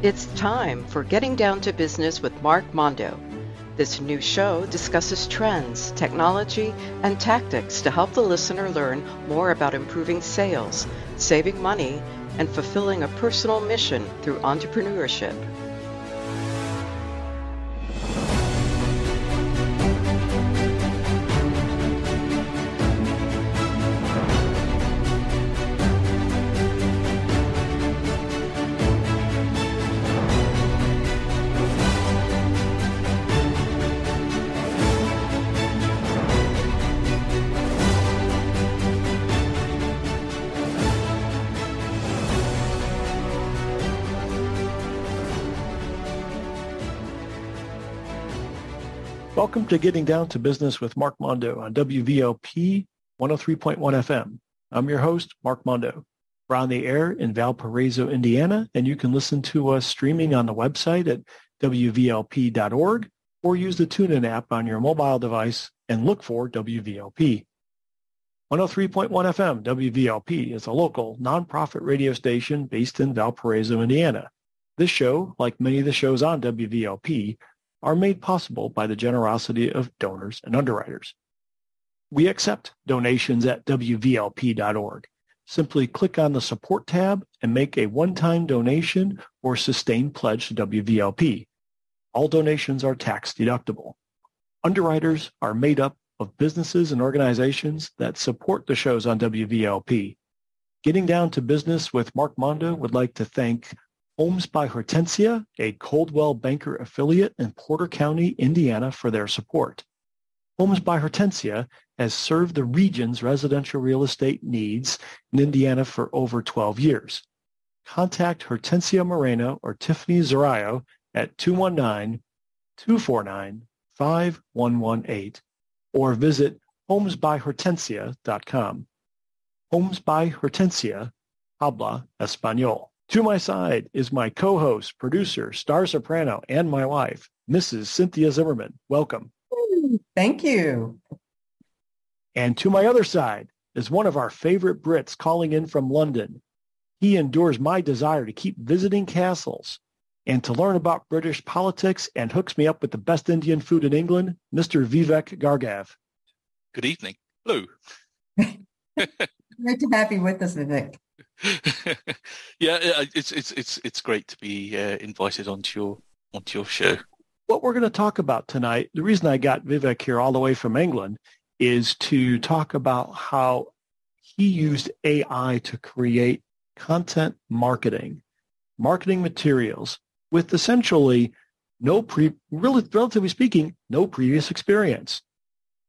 It's time for Getting Down to Business with Mark Mondo. This new show discusses trends, technology, and tactics to help the listener learn more about improving sales, saving money, and fulfilling a personal mission through entrepreneurship. Welcome to Getting Down to Business with Mark Mondo on WVLP 103.1 FM. I'm your host, Mark Mondo. We're on the air in Valparaiso, Indiana, and you can listen to us streaming on the website at WVLP.org or use the TuneIn app on your mobile device and look for WVLP. 103.1 FM WVLP is a local nonprofit radio station based in Valparaiso, Indiana. This show, like many of the shows on WVLP, are made possible by the generosity of donors and underwriters. We accept donations at WVLP.org. Simply click on the support tab and make a one-time donation or sustained pledge to WVLP. All donations are tax deductible. Underwriters are made up of businesses and organizations that support the shows on WVLP. Getting down to business with Mark Mondo would like to thank Homes by Hortensia, a Coldwell Banker affiliate in Porter County, Indiana, for their support. Homes by Hortensia has served the region's residential real estate needs in Indiana for over 12 years. Contact Hortensia Moreno or Tiffany Zarayo at 219-249-5118 or visit homesbyhortensia.com. Homes by Hortensia, habla español. To my side is my co-host, producer, star soprano, and my wife, Mrs. Cynthia Zimmerman. Welcome. Thank you. And to my other side is one of our favorite Brits calling in from London. He endures my desire to keep visiting castles and to learn about British politics and hooks me up with the best Indian food in England, Mr. Vivek Gargav. Good evening. Hello. Great to have you with us, Vivek. yeah, it's it's it's it's great to be uh, invited onto your onto your show. What we're going to talk about tonight, the reason I got Vivek here all the way from England, is to talk about how he used AI to create content marketing, marketing materials with essentially no pre, really, relatively speaking, no previous experience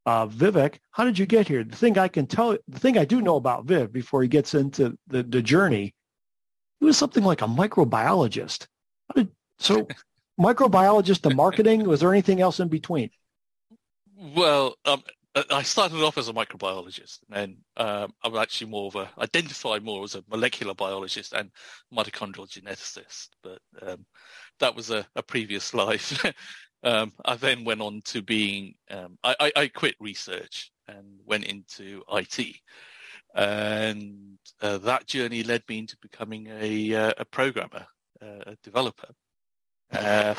uh, Vivek, how did you get here? The thing I can tell, the thing I do know about Viv before he gets into the, the journey, he was something like a microbiologist. Did, so microbiologist to marketing, was there anything else in between? Well, um, I started off as a microbiologist, and um, I'm actually more of a identified more as a molecular biologist and mitochondrial geneticist. But um, that was a, a previous life. Um, I then went on to being, um, I, I, quit research and went into IT. And uh, that journey led me into becoming a, uh, a programmer, uh, a developer. Uh,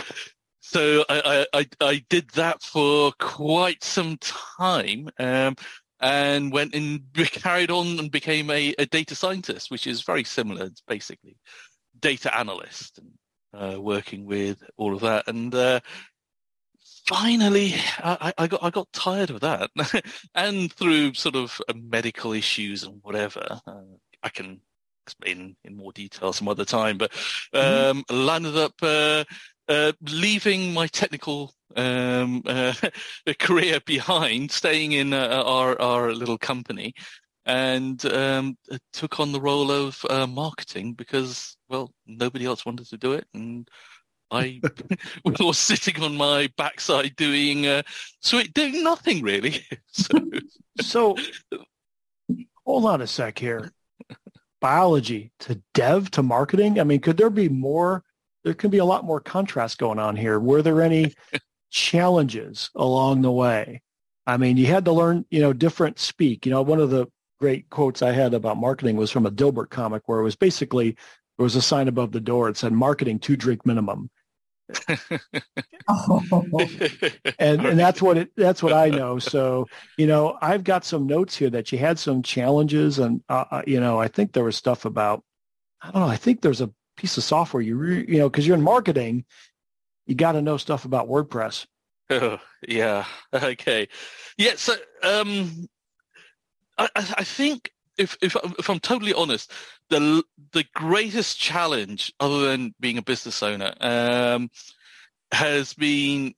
so I, I, I, did that for quite some time um, and went and carried on and became a, a, data scientist, which is very similar. It's basically data analyst and uh, working with all of that. And uh, finally, I, I, got I got tired of that, and through sort of uh, medical issues and whatever, uh, I can explain in more detail some other time. But mm-hmm. um, mm-hmm. landed up uh, uh, leaving my technical um, uh, career behind, staying in uh, our our little company, and um, took on the role of marketing because well nobody else wanted to do it and I was sitting on my backside doing uh, so doing nothing really. so, so hold on a sec here. Biology to dev to marketing. I mean, could there be more? There can be a lot more contrast going on here. Were there any challenges along the way? I mean, you had to learn, you know, different speak. You know, one of the great quotes I had about marketing was from a Dilbert comic where it was basically there was a sign above the door. It said marketing two drink minimum. Oh, and and that's what it that's what I know. So you know, I've got some notes here that you had some challenges, and uh, uh you know, I think there was stuff about I don't know. I think there's a piece of software you re, you know because you're in marketing, you got to know stuff about WordPress. Oh, yeah. Okay. Yeah. So um, I, I think if if if I'm totally honest, the the greatest challenge, other than being a business owner, um, has been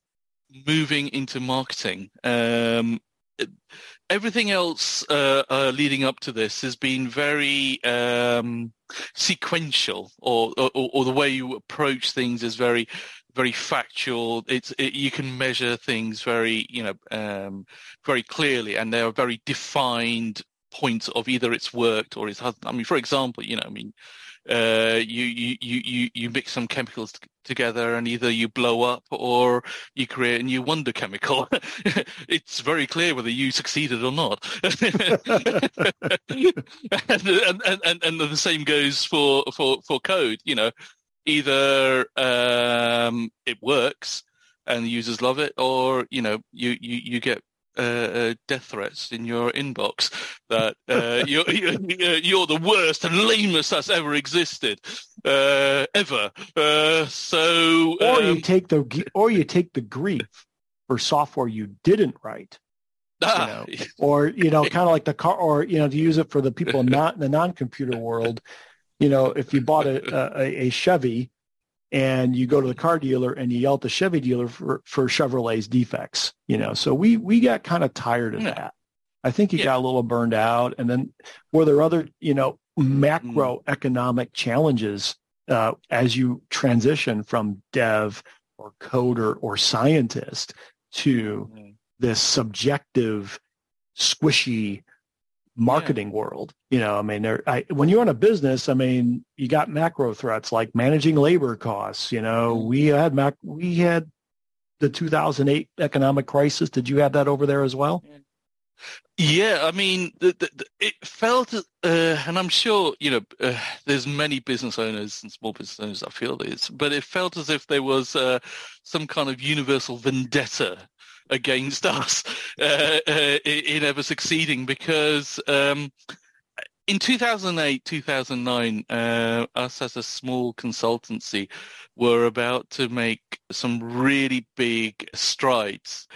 moving into marketing. Um, everything else uh, uh, leading up to this has been very um, sequential, or, or, or the way you approach things is very very factual. It's it, you can measure things very you know um, very clearly, and there are very defined point of either it's worked or it's hasn't. I mean, for example, you know, I mean, uh, you, you, you, you mix some chemicals t- together and either you blow up or you create a new wonder chemical. it's very clear whether you succeeded or not. and, and, and, and the same goes for, for, for code, you know, either um, it works and the users love it or, you know, you, you, you get uh, uh, death threats in your inbox that uh, you're, you're, you're, the worst and lamest that's ever existed, uh, ever. Uh, so, um, or you um, take the or you take the grief for software you didn't write. Ah, you know, or you know, kind of like the car, or you know, to use it for the people not in the non-computer world. You know, if you bought a, a, a Chevy and you go to the car dealer and you yell at the Chevy dealer for, for Chevrolet's defects, you know. So we we got kind of tired of yeah. that. I think you yeah. got a little burned out. And then were there other, you know, macroeconomic mm. challenges uh, as you transition from dev or coder or scientist to mm. this subjective, squishy marketing yeah. world. You know, I mean, there, I, when you run a business, I mean, you got macro threats like managing labor costs. You know, mm-hmm. we had mac, we had the 2008 economic crisis. Did you have that over there as well? Yeah, I mean, the, the, the, it felt, uh, and I'm sure you know, uh, there's many business owners and small business owners that feel this, but it felt as if there was uh, some kind of universal vendetta against us uh, uh, in ever succeeding because um, in 2008, 2009, uh, us as a small consultancy were about to make some really big strides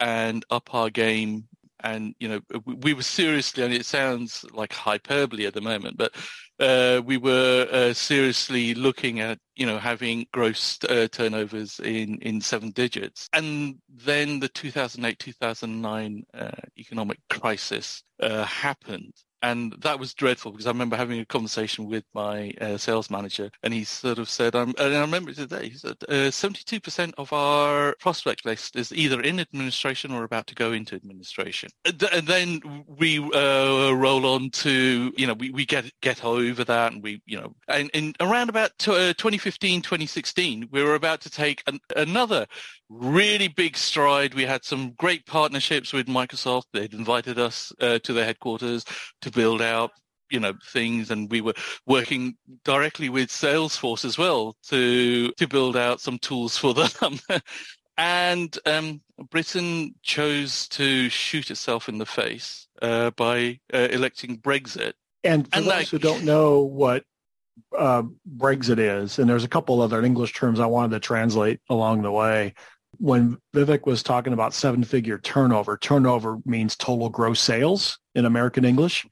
and up our game. And you know we were seriously and it sounds like hyperbole at the moment but uh, we were uh, seriously looking at you know having gross uh, turnovers in in seven digits. And then the 2008 2009 uh, economic crisis uh, happened and that was dreadful because I remember having a conversation with my uh, sales manager, and he sort of said, um, and I remember today, he said, uh, 72% of our prospect list is either in administration or about to go into administration. And then we uh, roll on to, you know, we, we get get over that, and we, you know, and, and around about t- uh, 2015, 2016, we were about to take an, another really big stride. We had some great partnerships with Microsoft. They'd invited us uh, to their headquarters to build out, you know, things, and we were working directly with Salesforce as well to to build out some tools for them. and um, Britain chose to shoot itself in the face uh, by uh, electing Brexit. And for and those like, who don't know what uh, Brexit is, and there's a couple other English terms I wanted to translate along the way when Vivek was talking about seven figure turnover, turnover means total gross sales in American English.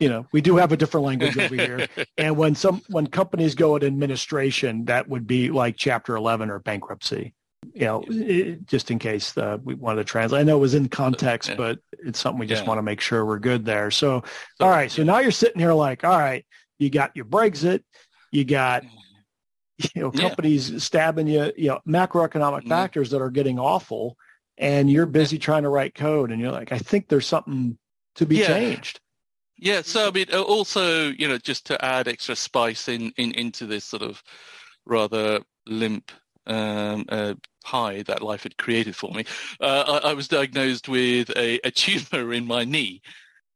You know, we do have a different language over here. And when some when companies go in administration, that would be like chapter 11 or bankruptcy. You know, it, just in case uh, we wanted to translate. I know it was in context, but it's something we just yeah. want to make sure we're good there. So, so all right. So now you're sitting here like, all right, you got your Brexit, you got you know companies yeah. stabbing you you know macroeconomic mm-hmm. factors that are getting awful and you're busy trying to write code and you're like i think there's something to be yeah. changed yeah so i mean also you know just to add extra spice in, in into this sort of rather limp um, uh, pie that life had created for me uh, I, I, was diagnosed with a, a tumor in my knee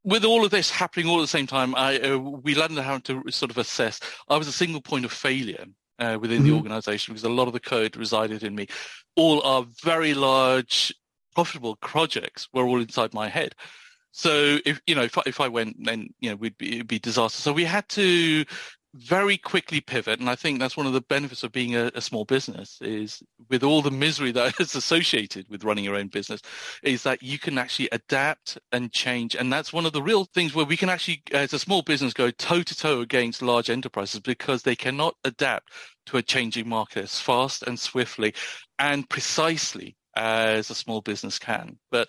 with all of this happening all at the same time, I, uh, we landed how to sort of assess. I was a single point of failure uh, within mm-hmm. the organization because a lot of the code resided in me. All our very large, profitable projects were all inside my head. So if you know if I, if I went, then you know we'd be it'd be disaster. So we had to very quickly pivot, and I think that's one of the benefits of being a, a, small business is with all the misery that is associated with running your own business, is that you can actually adapt and change, and that's one of the real things where we can actually, as a small business, go toe to toe against large enterprises because they cannot adapt to a changing market as fast and swiftly and precisely as a small business can. But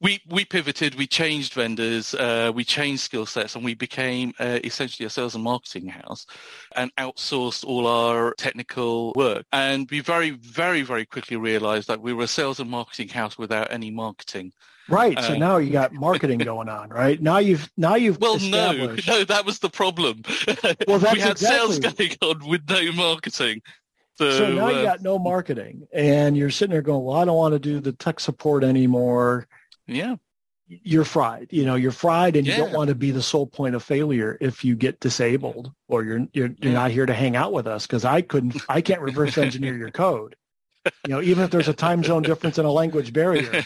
we we pivoted, we changed vendors, uh, we changed skill sets, and we became uh, essentially a sales and marketing house, and outsourced all our technical work. And we very, very, very quickly realised that we were a sales and marketing house without any marketing. Right. So uh, now you got marketing going on, right? Now you've now you've well, no, no, that was the problem. Well, that's we had exactly. sales going on with no marketing. So, so now uh, you got no marketing, and you're sitting there going, "Well, I don't want to do the tech support anymore." Yeah. You're fried. You know, you're fried and yeah. you don't want to be the sole point of failure if you get disabled or you're you're, you're not here to hang out with us because I couldn't I can't reverse engineer your code. You know, even if there's a time zone difference and a language barrier.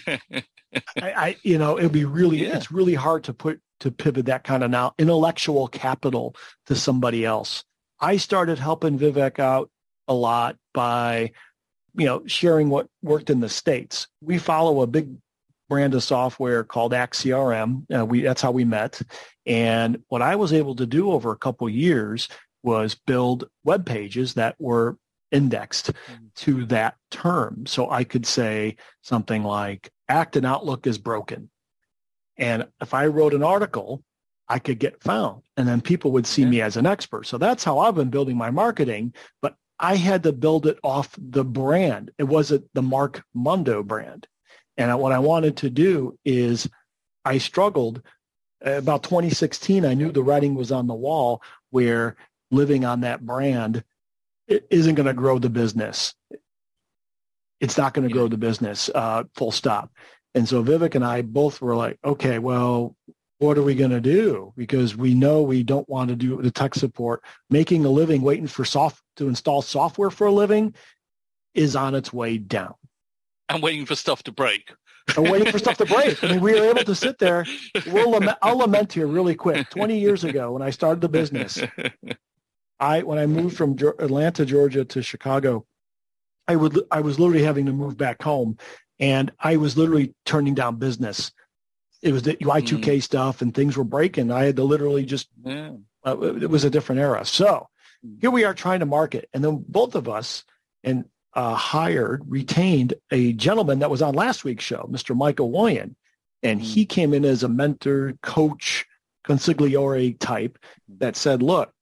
I, I you know, it'd be really yeah. it's really hard to put to pivot that kind of now intellectual capital to somebody else. I started helping Vivek out a lot by you know, sharing what worked in the States. We follow a big brand of software called ActCRM. Uh, we, that's how we met. And what I was able to do over a couple years was build web pages that were indexed mm-hmm. to that term. So I could say something like Act and Outlook is broken. And if I wrote an article, I could get found and then people would see yeah. me as an expert. So that's how I've been building my marketing, but I had to build it off the brand. It wasn't the Mark Mondo brand. And what I wanted to do is I struggled about 2016. I knew the writing was on the wall where living on that brand isn't going to grow the business. It's not going to grow the business, uh, full stop. And so Vivek and I both were like, okay, well, what are we going to do? Because we know we don't want to do the tech support. Making a living waiting for soft to install software for a living is on its way down and waiting for stuff to break. and waiting for stuff to break. I mean, we were able to sit there. We'll lament, I'll lament here really quick. 20 years ago when I started the business, I when I moved from Atlanta, Georgia to Chicago, I would I was literally having to move back home, and I was literally turning down business. It was the Y2K mm. stuff, and things were breaking. I had to literally just. Yeah. Uh, it was a different era. So mm. here we are trying to market, and then both of us, and uh, hired, retained a gentleman that was on last week's show, Mr. Michael Woyan. And he mm. came in as a mentor, coach, consigliere type that said, look,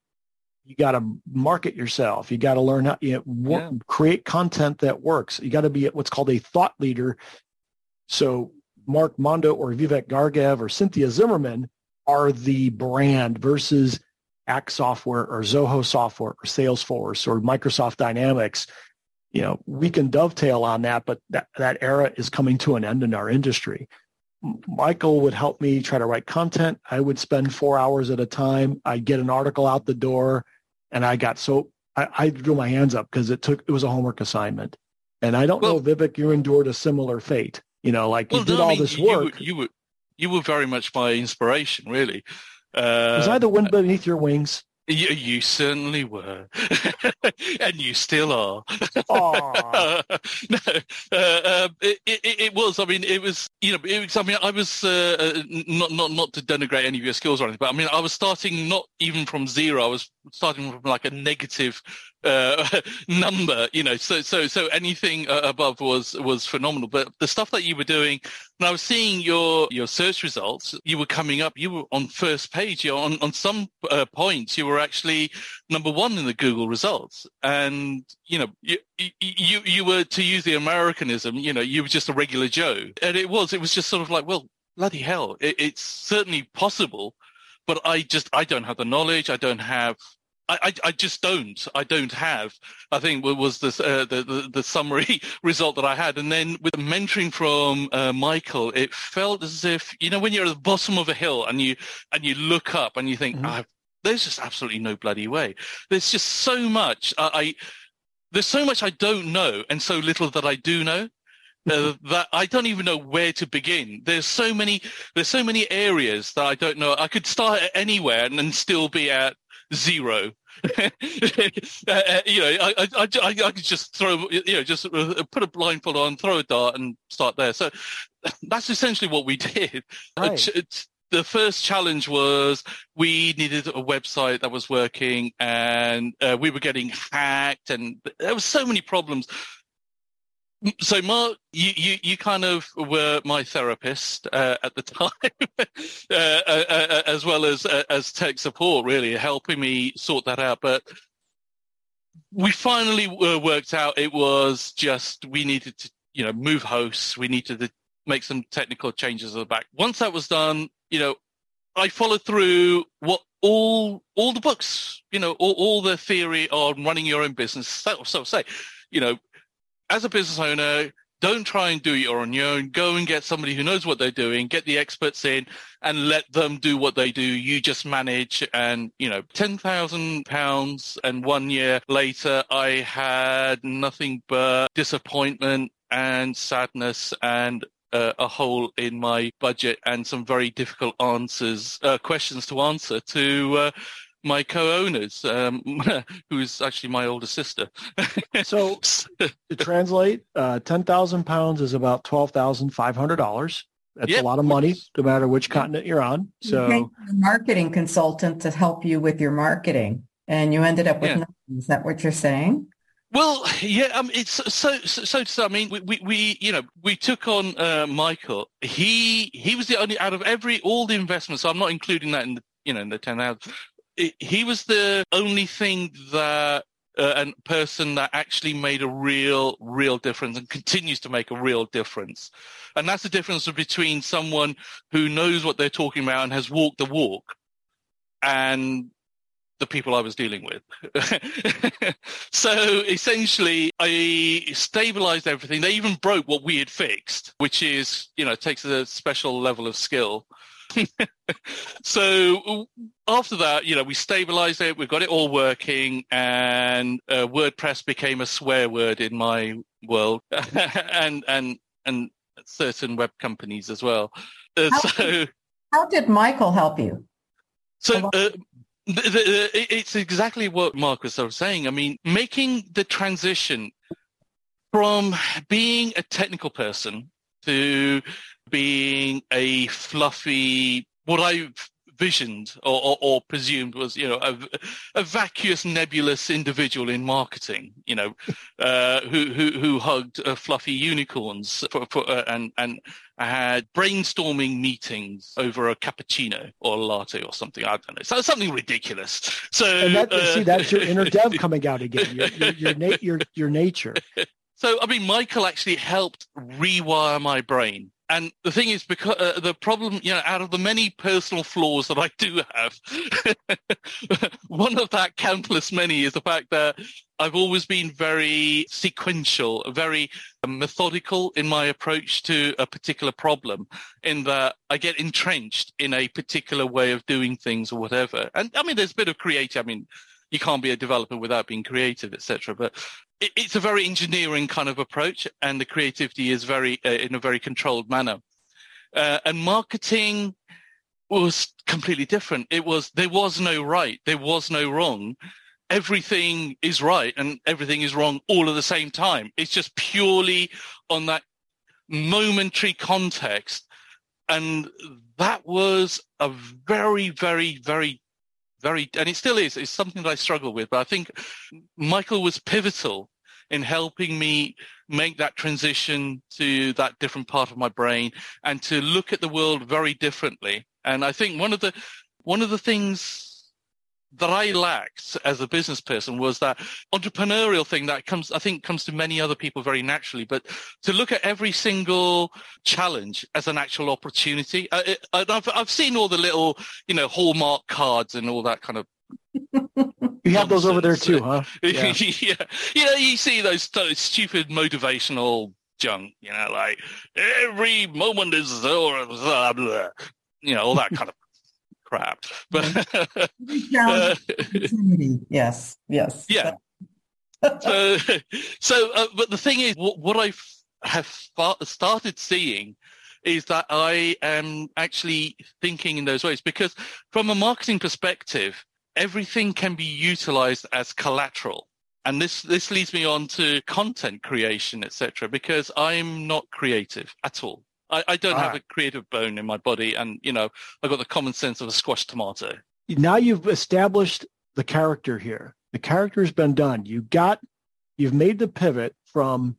you got to market yourself. You got to learn how you know, work, yeah. create content that works. You got to be what's called a thought leader. So Mark Mondo or Vivek Gargav or Cynthia Zimmerman are the brand versus Act Software or Zoho Software or Salesforce or Microsoft Dynamics you know, we can dovetail on that, but that, that era is coming to an end in our industry. Michael would help me try to write content. I would spend four hours at a time. I'd get an article out the door and I got so I, I drew my hands up because it took, it was a homework assignment. And I don't well, know, Vivek, you endured a similar fate. You know, like well, you did no, all I mean, this work. You, you, were, you were very much my inspiration, really. Uh, was I the wind beneath your wings? You, you certainly were, and you still are. no, uh, um, it, it, it, was. I mean, it was. You know, it was, I mean, I was uh, uh, not not not to denigrate any of your skills or anything, but I mean, I was starting not even from zero. I was starting from like a negative uh, number, you know. So so so anything uh, above was was phenomenal. But the stuff that you were doing, and I was seeing your your search results, you were coming up. You were on first page. You on on some uh, points, you were actually number one in the Google results. And you know, you you you were to use the Americanism. You know, you were just a regular Joe, and it was it was just sort of like, well, bloody hell, it, it's certainly possible but I just I don't have the knowledge. I don't have I, I just don't. I don't have. I think was this, uh, the, the, the summary result that I had, and then with the mentoring from uh, Michael, it felt as if you know when you're at the bottom of a hill and you and you look up and you think, mm-hmm. oh, "There's just absolutely no bloody way." There's just so much. I, I there's so much I don't know, and so little that I do know. Uh, that I don't even know where to begin. There's so many, there's so many areas that I don't know. I could start anywhere and, and still be at zero. uh, you know, I, I, I, I, could just throw, you know, just uh, put a blindfold on, throw a dart, and start there. So that's essentially what we did. Right. the first challenge was we needed a website that was working, and uh, we were getting hacked, and there were so many problems so mark you, you, you kind of were my therapist uh, at the time uh, uh, uh, as well as uh, as tech support really helping me sort that out. But we finally worked out it was just we needed to you know move hosts. We needed to make some technical changes at the back. Once that was done you know i followed through what all all the books you know all, all the theory on running your own business so, so say you know as a business owner, don't try and do it on your own. Go and get somebody who knows what they're doing, get the experts in and let them do what they do. You just manage and, you know, 10,000 pounds and one year later I had nothing but disappointment and sadness and uh, a hole in my budget and some very difficult answers, uh, questions to answer to uh, my co-owners, um, who's actually my older sister. so to translate, uh, 10,000 pounds is about $12,500. That's yep. a lot of money, no matter which continent you're on. So you a marketing consultant to help you with your marketing and you ended up with yeah. nothing. Is that what you're saying? Well, yeah, um, it's so, so, so, so I mean, we, we, we, you know, we took on, uh, Michael. He, he was the only, out of every, all the investments, so I'm not including that in the, you know, in the 10,000 he was the only thing that uh, a person that actually made a real, real difference and continues to make a real difference. And that's the difference between someone who knows what they're talking about and has walked the walk and the people I was dealing with. so essentially, I stabilized everything. They even broke what we had fixed, which is, you know, takes a special level of skill. so after that, you know, we stabilized it, we got it all working, and uh, WordPress became a swear word in my world, and and and certain web companies as well. Uh, how, so, how did Michael help you? So. Uh, the, the, it's exactly what Mark was saying. I mean, making the transition from being a technical person to being a fluffy, what I visioned or, or, or, presumed was, you know, a, a, vacuous, nebulous individual in marketing, you know, uh, who, who, who hugged uh, fluffy unicorns for, for, uh, and, and had brainstorming meetings over a cappuccino or a latte or something. I don't know. So something ridiculous. So and that, uh, see, that's your inner dev coming out again. Your, your, your, na- your, your nature. So, I mean, Michael actually helped rewire my brain and the thing is, because uh, the problem, you know, out of the many personal flaws that I do have, one of that countless many is the fact that I've always been very sequential, very methodical in my approach to a particular problem in that I get entrenched in a particular way of doing things or whatever. And I mean, there's a bit of creative. I mean, you can't be a developer without being creative, etc. But it, it's a very engineering kind of approach, and the creativity is very uh, in a very controlled manner. Uh, and marketing was completely different. It was there was no right, there was no wrong. Everything is right and everything is wrong all at the same time. It's just purely on that momentary context. And that was a very, very, very very, and it still is, it's something that I struggle with, but I think Michael was pivotal in helping me make that transition to that different part of my brain and to look at the world very differently. And I think one of the, one of the things that I lacked as a business person was that entrepreneurial thing that comes, I think comes to many other people very naturally, but to look at every single challenge as an actual opportunity. Uh, it, I've, I've seen all the little, you know, hallmark cards and all that kind of You have those over there too, huh? Yeah. yeah. You know, you see those, those stupid motivational junk, you know, like every moment is blah, blah, blah, you know, all that kind of crap. But uh, yes, yes. Yeah. so, so uh, but the thing is, what, what I have started seeing is that I am actually thinking in those ways because from a marketing perspective, everything can be utilized as collateral. And this, this leads me on to content creation, etc., because I'm not creative at all. I, I don't all have right. a creative bone in my body. And, you know, I've got the common sense of a squashed tomato. Now you've established the character here. The character's been done. You got, you've made the pivot from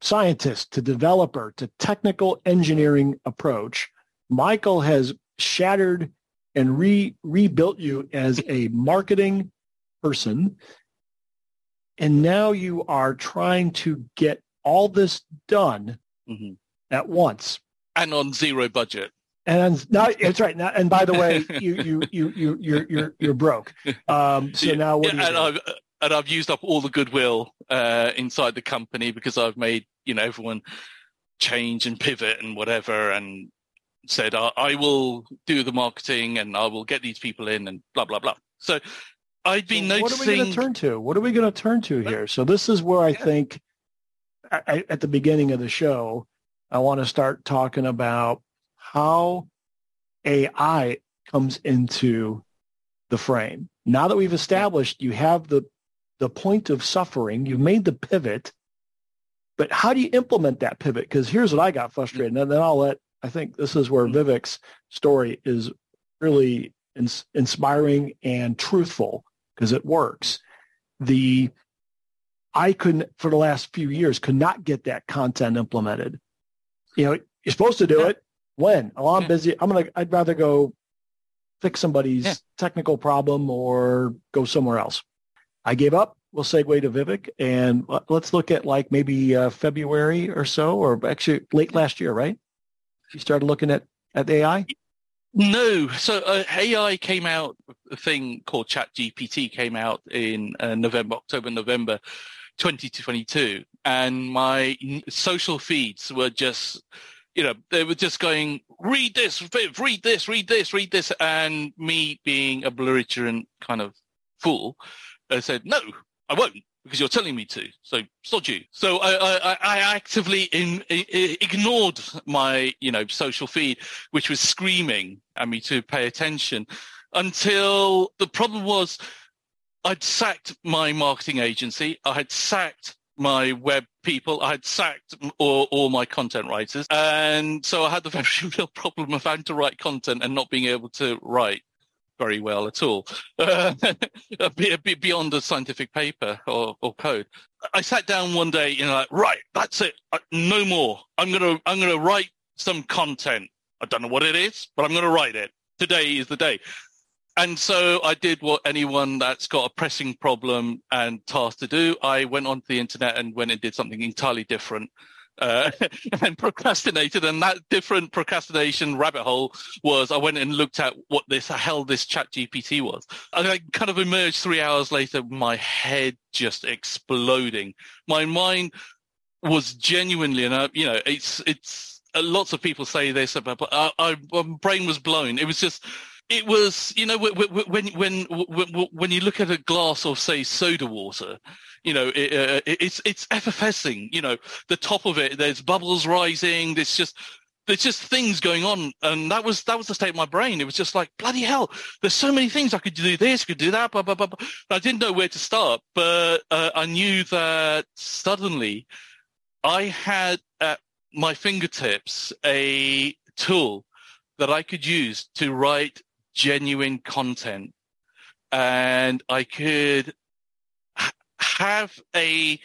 scientist to developer to technical engineering approach. Michael has shattered and re, rebuilt you as a marketing person. And now you are trying to get all this done mm-hmm. At once. And on zero budget. And now that's right. Now, and by the way, you you you you you're you're you're broke. Um, so now what? Yeah, and I've and I've used up all the goodwill uh, inside the company because I've made you know everyone change and pivot and whatever, and said, I, I will do the marketing and I will get these people in and blah, blah, blah. So I'd been so noticing. What are we going to turn to? What are we going to turn to here? So this is where I yeah. think I, at the beginning of the show, I want to start talking about how AI comes into the frame. Now that we've established you have the the point of suffering, you've made the pivot, but how do you implement that pivot? Because here's what I got frustrated, and then I'll let I think this is where mm-hmm. Vivek's story is really ins- inspiring and truthful because it works. The I couldn't for the last few years could not get that content implemented. You know, you're supposed to do yeah. it when? Oh, I'm yeah. busy. I'm gonna. I'd rather go fix somebody's yeah. technical problem or go somewhere else. I gave up. We'll segue to Vivek and let's look at like maybe uh, February or so, or actually late last year, right? you started looking at, at AI? No. So uh, AI came out, a thing called ChatGPT came out in uh, November, October, November 2022. And my social feeds were just, you know, they were just going, read this, read this, read this, read this. And me being a belligerent kind of fool, I said, no, I won't because you're telling me to. So sod you. So I, I, I actively in, I, ignored my, you know, social feed, which was screaming at me to pay attention until the problem was I'd sacked my marketing agency. I had sacked my web people. I had sacked all, all, my content writers. And so I had the very real problem of having to write content and not being able to write very well at all, uh, beyond a scientific paper or, or, code. I sat down one day, you know, like, right, that's it, uh, no more. I'm gonna, I'm gonna write some content. I don't know what it is, but I'm gonna write it. Today is the day. And so I did what anyone that's got a pressing problem and task to do. I went onto the internet and went and did something entirely different uh, and procrastinated. And that different procrastination rabbit hole was I went and looked at what this hell this ChatGPT was. And I kind of emerged three hours later, my head just exploding. My mind was genuinely, and uh, you know, it's, it's, uh, lots of people say this about, but I, I, my brain was blown. It was just, it was, you know, when, when, when, when you look at a glass of, say, soda water, you know, it, uh, it's it's effervescing. You know, the top of it, there's bubbles rising. There's just there's just things going on, and that was that was the state of my brain. It was just like bloody hell. There's so many things I could do. This, could do that. Blah, blah, blah, blah. I didn't know where to start, but uh, I knew that suddenly I had at my fingertips a tool that I could use to write genuine content, and I could have a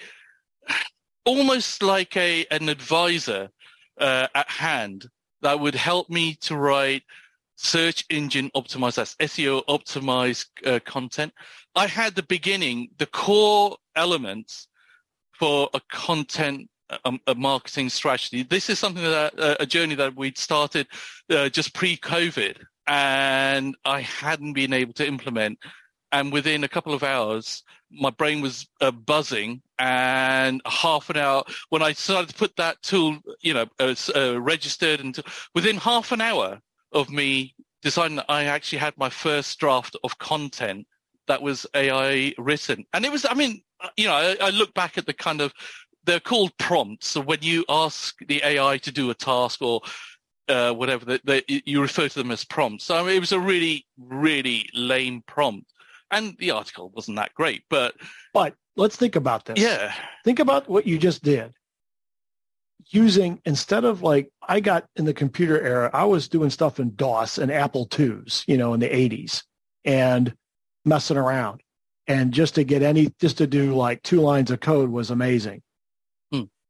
almost like a an advisor uh, at hand that would help me to write search engine optimized, that's SEO optimized uh, content. I had the beginning, the core elements for a content um, a marketing strategy. This is something that uh, a journey that we'd started uh, just pre-COVID, and I hadn't been able to implement and within a couple of hours, my brain was uh, buzzing. And half an hour, when I started to put that tool, you know, uh, uh, registered, and within half an hour of me deciding that I actually had my first draft of content that was AI written, and it was, I mean, uh, you know, I, I look back at the kind of they're called prompts. So when you ask the AI to do a task or uh, whatever, they, you refer to them as prompts. So I mean, it was a really, really lame prompt, and the article wasn't that great. But but let's think about this. Yeah, think about what you just did. Using instead of like I got in the computer era, I was doing stuff in DOS and Apple IIs, you know, in the 80s, and messing around. And just to get any, just to do like two lines of code was amazing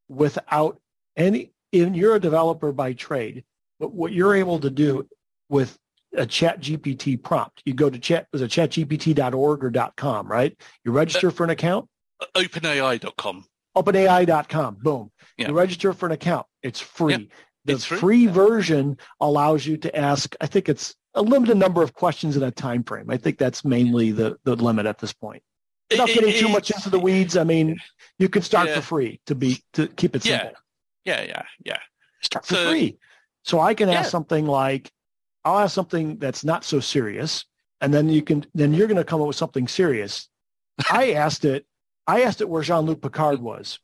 without any, and you're a developer by trade, but what you're able to do with a ChatGPT prompt, you go to chat, was it chatgpt.org or .com, right? You register for an account? OpenAI.com. OpenAI.com, boom. Yeah. You register for an account. It's free. Yeah, the it's free, free version allows you to ask, I think it's a limited number of questions in a time frame. I think that's mainly the, the limit at this point without it, getting too much into the weeds, I mean, you can start yeah. for free to be to keep it simple. Yeah, yeah, yeah, yeah. Start for so, free. So I can ask yeah. something like, I'll ask something that's not so serious, and then you can then you're going to come up with something serious. I asked it. I asked it where Jean-Luc Picard was,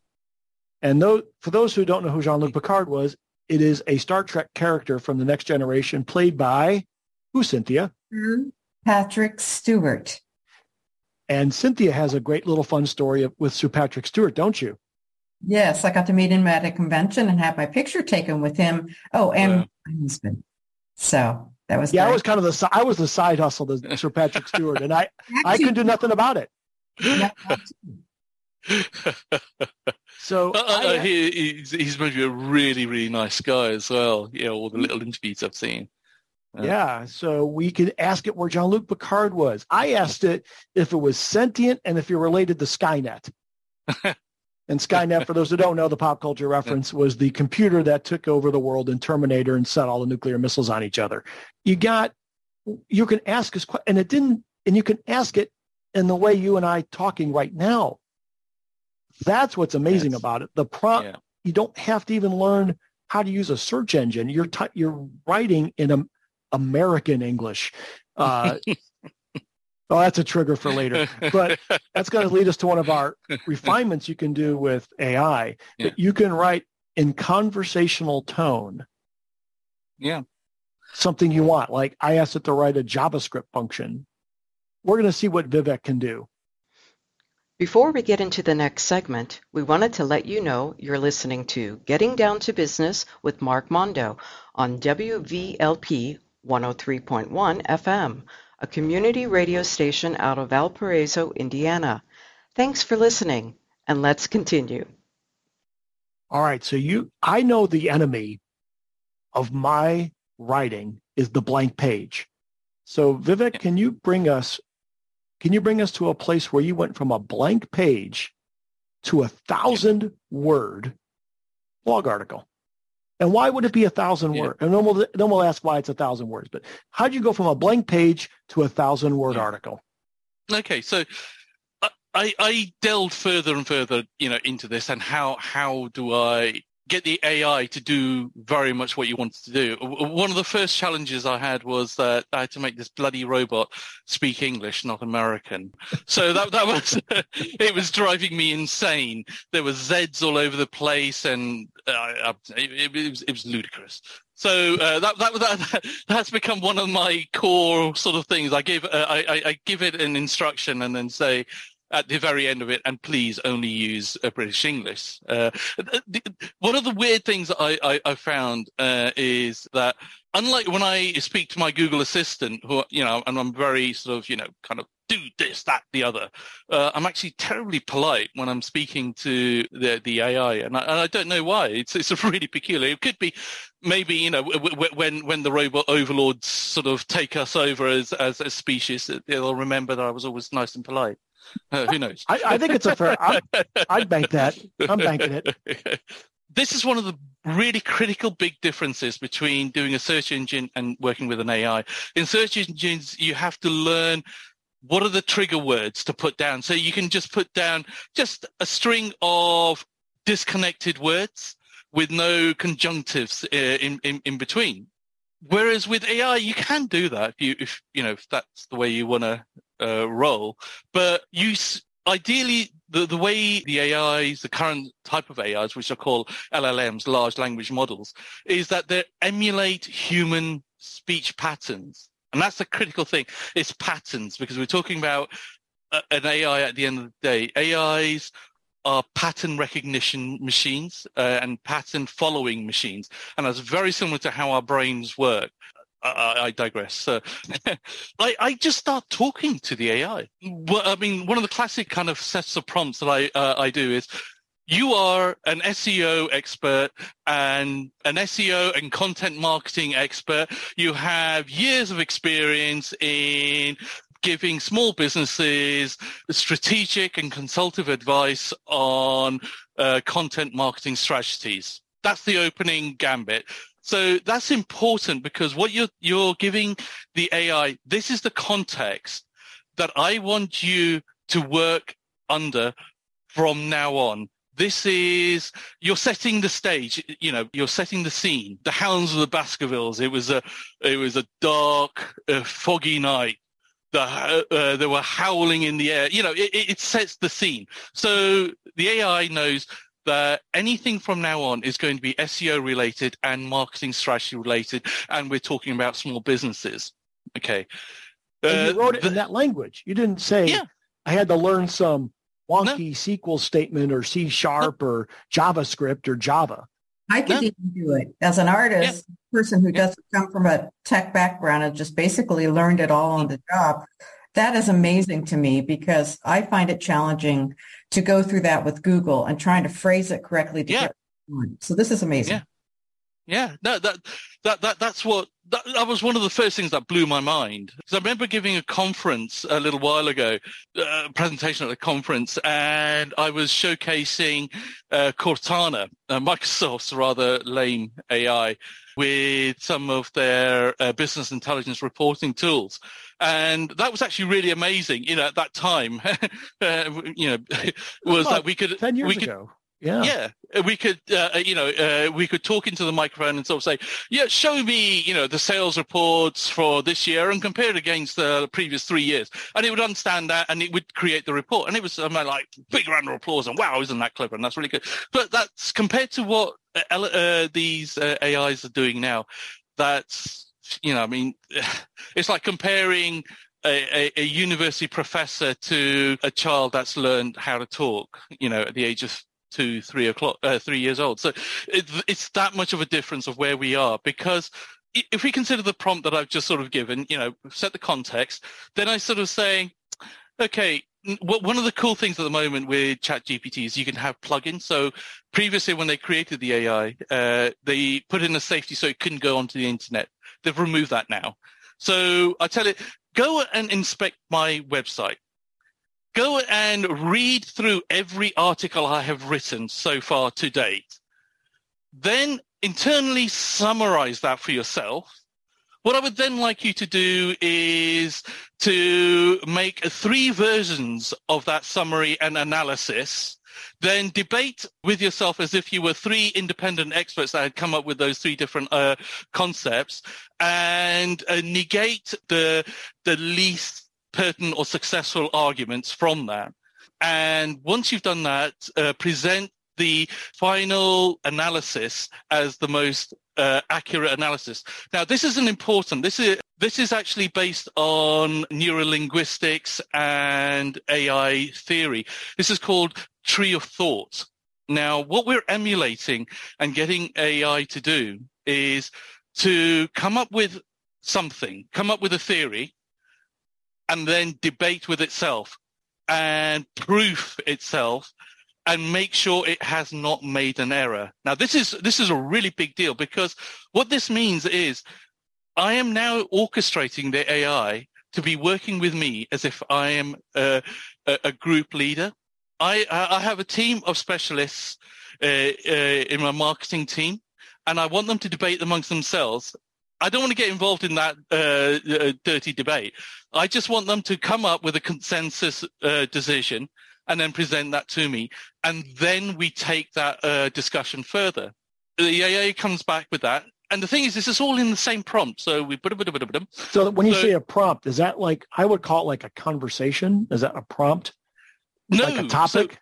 and though, for those who don't know who Jean-Luc Picard was, it is a Star Trek character from the Next Generation, played by who? Cynthia. Hmm? Patrick Stewart. And Cynthia has a great little fun story with Sir Patrick Stewart, don't you? Yes, I got to meet him at a convention and have my picture taken with him. Oh, and yeah. my husband. So that was yeah. Great. I was kind of the I was the side hustle to Sir Patrick Stewart, and I I couldn't do nothing about it. so uh, uh, I, he, he's he's maybe a really really nice guy as well. Yeah, all the little interviews I've seen. Yeah, so we could ask it where Jean-Luc Picard was. I asked it if it was sentient and if you're related to Skynet. and Skynet, for those who don't know, the pop culture reference was the computer that took over the world in Terminator and set all the nuclear missiles on each other. You got, you can ask us, and it didn't, and you can ask it in the way you and I talking right now. That's what's amazing yes. about it. The prompt, yeah. you don't have to even learn how to use a search engine. You're t- you're writing in a American English. Uh, well, that's a trigger for later. But that's going to lead us to one of our refinements you can do with AI. Yeah. That you can write in conversational tone. Yeah. Something you want. Like I asked it to write a JavaScript function. We're going to see what Vivek can do. Before we get into the next segment, we wanted to let you know you're listening to Getting Down to Business with Mark Mondo on WVLP 103.1 FM, a community radio station out of Valparaiso, Indiana. Thanks for listening, and let's continue. All right, so you I know the enemy of my writing is the blank page. So Vivek, can you bring us can you bring us to a place where you went from a blank page to a thousand word blog article? And why would it be a thousand yeah. words? And then we'll then we'll ask why it's a thousand words. But how do you go from a blank page to a thousand word yeah. article? Okay, so I, I delved further and further, you know, into this, and how how do I get the AI to do very much what you wanted to do. One of the first challenges I had was that I had to make this bloody robot speak English, not American. So that that was it was driving me insane. There were Z's all over the place, and uh, it, it, was it was ludicrous. So uh, that, that, that that's become one of my core sort of things. I give uh, I, I give it an instruction and then say at the very end of it, and please only use a British English. Uh, the, one of the weird things I, I, I found uh, is that unlike when I speak to my Google Assistant, who you know, and I'm very sort of you know kind of do this, that, the other. Uh, I'm actually terribly polite when I'm speaking to the the AI, and I, and I don't know why. It's it's really peculiar. It could be maybe you know w- w- when when the robot overlords sort of take us over as as a species, they'll remember that I was always nice and polite. Uh, who knows? I, I, think it's a fair. I'd, I'd bank that. I'm banking it. This is one of the really critical big differences between doing a search engine and working with an AI. In search engines, you have to learn what are the trigger words to put down? So you can just put down just a string of disconnected words with no conjunctives uh, in, in, in between. Whereas with AI, you can do that if you, if, you know, if that's the way you want to uh, roll. But you, ideally, the, the way the AIs, the current type of AIs, which are called LLMs, large language models, is that they emulate human speech patterns. And that's the critical thing. It's patterns because we're talking about uh, an AI at the end of the day. AIs are pattern recognition machines uh, and pattern following machines. And that's very similar to how our brains work. I, I digress. So, I, I, just start talking to the AI. Well, I mean, one of the classic kind of sets of prompts that I uh, I do is, you are an SEO expert and an SEO and content marketing expert. You have years of experience in giving small businesses strategic and consultative advice on uh, content marketing strategies. That's the opening gambit. So that's important because what you're, you're giving the AI, this is the context that I want you to work under from now on. This is, you're setting the stage, you know, you're setting the scene. The Hounds of the Baskervilles, it was a, it was a dark, uh, foggy night the, uh, they were howling in the air. You know, it, it sets the scene. So the AI knows that anything from now on is going to be SEO related and marketing strategy related, and we're talking about small businesses. Okay. And you wrote it the, in that language. You didn't say, yeah. I had to learn some wonky no. SQL statement or C sharp no. or JavaScript or Java. I could even do it as an artist, yeah. person who yeah. doesn't come from a tech background and just basically learned it all on the job. That is amazing to me because I find it challenging to go through that with Google and trying to phrase it correctly. To yeah. So this is amazing. Yeah. Yeah, no, that that that that's what that, that was one of the first things that blew my mind. Because I remember giving a conference a little while ago, uh, a presentation at a conference, and I was showcasing uh, Cortana, uh, Microsoft's rather lame AI, with some of their uh, business intelligence reporting tools. And that was actually really amazing. You know, at that time, uh, you know, was that we could ten years we could, ago yeah. Yeah. We could, uh, you know, uh, we could talk into the microphone and sort of say, yeah, show me, you know, the sales reports for this year and compare it against the previous three years. And it would understand that and it would create the report. And it was um, like big round of applause and wow, isn't that clever? And that's really good. But that's compared to what uh, uh these uh, AIs are doing now. That's, you know, I mean, it's like comparing a, a, a, university professor to a child that's learned how to talk, you know, at the age of two, three o'clock, uh, three years old. So it, it's that much of a difference of where we are because if we consider the prompt that I've just sort of given, you know, set the context, then I sort of say, okay, one of the cool things at the moment with ChatGPT is you can have plugins. So previously, when they created the AI, uh, they put in a safety so it couldn't go onto the internet. They've removed that now. So I tell it, go and inspect my website go and read through every article I have written so far to date. Then internally summarize that for yourself. What I would then like you to do is to make three versions of that summary and analysis. Then debate with yourself as if you were three independent experts that had come up with those three different uh, concepts and uh, negate the, the least pertinent or successful arguments from that. And once you've done that, uh, present the final analysis as the most uh, accurate analysis. Now, this is an important. This is this is actually based on neurolinguistics and AI theory. This is called tree of thought. Now, what we're emulating and getting AI to do is to come up with something, come up with a theory, and then debate with itself and proof itself and make sure it has not made an error. Now this is this is a really big deal because what this means is I am now orchestrating the AI to be working with me as if I am a, a, group leader. I I have a team of specialists uh, uh, in my marketing team, and I want them to debate amongst themselves I don't want to get involved in that uh, uh, dirty debate. I just want them to come up with a consensus uh, decision and then present that to me, and then we take that uh, discussion further. The AA comes back with that, and the thing is, this is all in the same prompt. So we put a bit of a bit of a So when you so, say a prompt, is that like I would call it like a conversation? Is that a prompt? No, like a topic.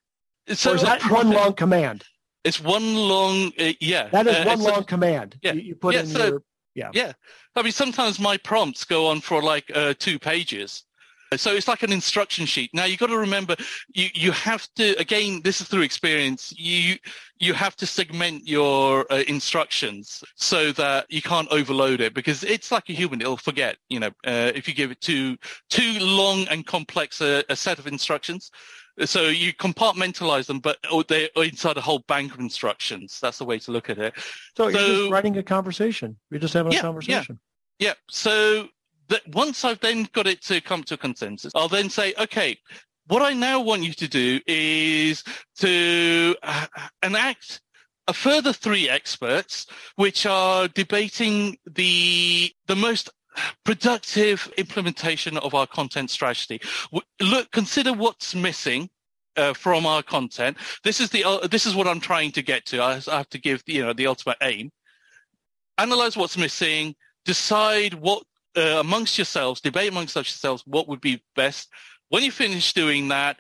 So, so or is that one long command? It's one long, uh, yeah. That is uh, one long command. Yeah, you, you put yeah, in so, your yeah. Yeah. I mean, sometimes my prompts go on for like uh, two pages. So it's like an instruction sheet. Now you've got to remember, you, you have to, again, this is through experience, you, you have to segment your uh, instructions so that you can't overload it because it's like a human, it'll forget, you know, uh, if you give it too, too long and complex a, a set of instructions. So you compartmentalize them, but oh, they're inside a whole bank of instructions. That's the way to look at it. So, so you're just writing a conversation. You're just having yeah, a conversation. Yeah. yeah. So that once I've then got it to come to a consensus, I'll then say, okay, what I now want you to do is to uh, enact a further three experts, which are debating the the most productive implementation of our content strategy. Look, consider what's missing uh, from our content. This is the uh, this is what I'm trying to get to. I, have to give you know the ultimate aim. Analyze what's missing. Decide what uh, amongst yourselves. Debate amongst yourselves what would be best. When you finish doing that,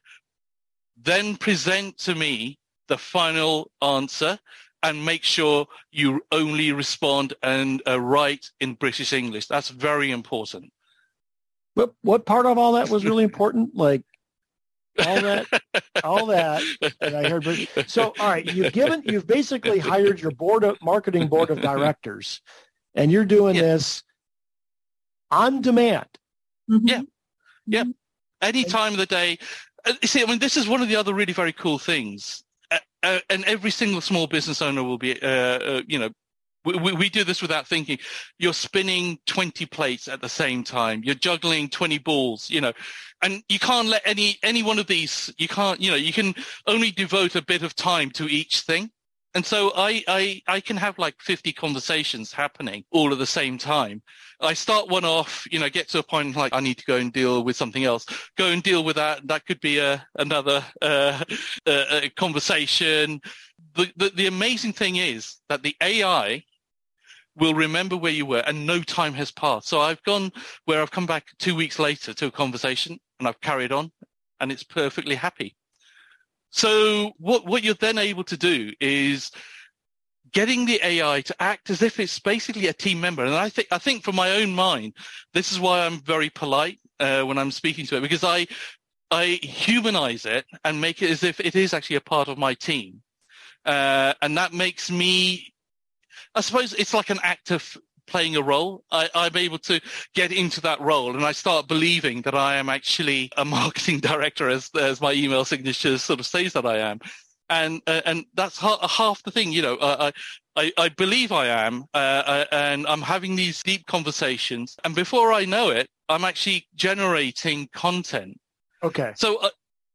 then present to me the final answer and make sure you only respond and uh, write in British English. That's very important. What what part of all that was really important? Like all that, all that that I heard. So, all right, you've given, you've basically hired your board of marketing board of directors, and you're doing yeah. this on demand. Mm-hmm. Yeah, yeah, any time of the day. Uh, see, I mean, this is one of the other really very cool things uh, and every single small business owner will be, uh, uh, you know, we, we, do this without thinking. You're spinning 20 plates at the same time. You're juggling 20 balls, you know, and you can't let any, any one of these, you can't, you know, you can only devote a bit of time to each thing. And so I, I, I can have like 50 conversations happening all at the same time. I start one off, you know, get to a point like I need to go and deal with something else. Go and deal with that. That could be a, another uh, conversation. The, the, the amazing thing is that the AI will remember where you were and no time has passed. So I've gone where I've come back two weeks later to a conversation and I've carried on and it's perfectly happy. So what, what you're then able to do is getting the AI to act as if it's basically a team member. And I think, I think from my own mind, this is why I'm very polite uh, when I'm speaking to it because I, I humanize it and make it as if it is actually a part of my team. Uh, and that makes me, I suppose it's like an active playing a role. I, am able to get into that role and I start believing that I am actually a marketing director as, as my email signature sort of says that I am. And, uh, and that's ha- half the thing, you know, uh, I, I, believe I am, uh, uh, and I'm having these deep conversations. And before I know it, I'm actually generating content. Okay. So uh,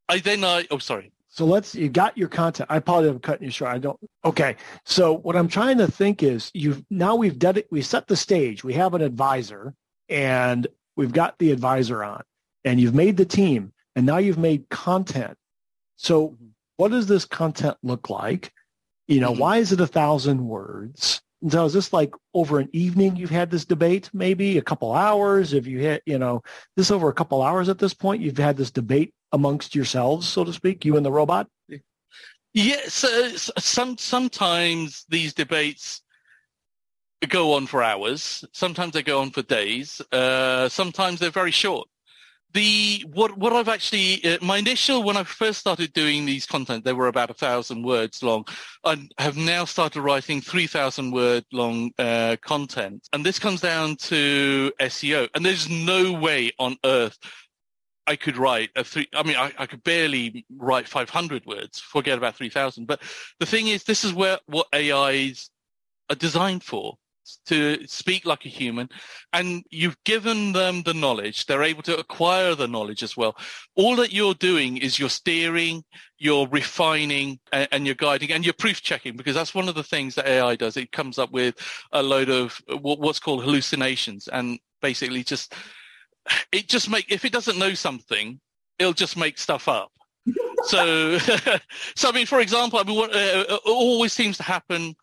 I then I, oh, sorry. So let's, you got your content. I apologize for cutting you short. I don't, okay. So what I'm trying to think is you've, now we've done it, we set the stage. We have an advisor and we've got the advisor on and you've made the team and now you've made content. So what does this content look like? You know, mm-hmm. why is it a thousand words? And so is this like over an evening you've had this debate, maybe a couple hours? If you hit, you know, this over a couple hours at this point, you've had this debate amongst yourselves, so to speak, you and the robot? Yes, uh, some sometimes these debates go on for hours. Sometimes they go on for days. Uh, sometimes they're very short. The what what I've actually uh, my initial when I first started doing these content they were about a thousand words long. I have now started writing three thousand word long uh, content, and this comes down to SEO. And there's no way on earth I could write a three. I mean, I, I could barely write 500 words. Forget about 3,000. But the thing is, this is where what AIs are designed for. to speak like a human and you've given them the knowledge they're able to acquire the knowledge as well all that you're doing is you're steering you're refining and, and, you're guiding and you're proof checking because that's one of the things that ai does it comes up with a load of what's called hallucinations and basically just it just make if it doesn't know something it'll just make stuff up so so i mean for example i mean what uh, always seems to happen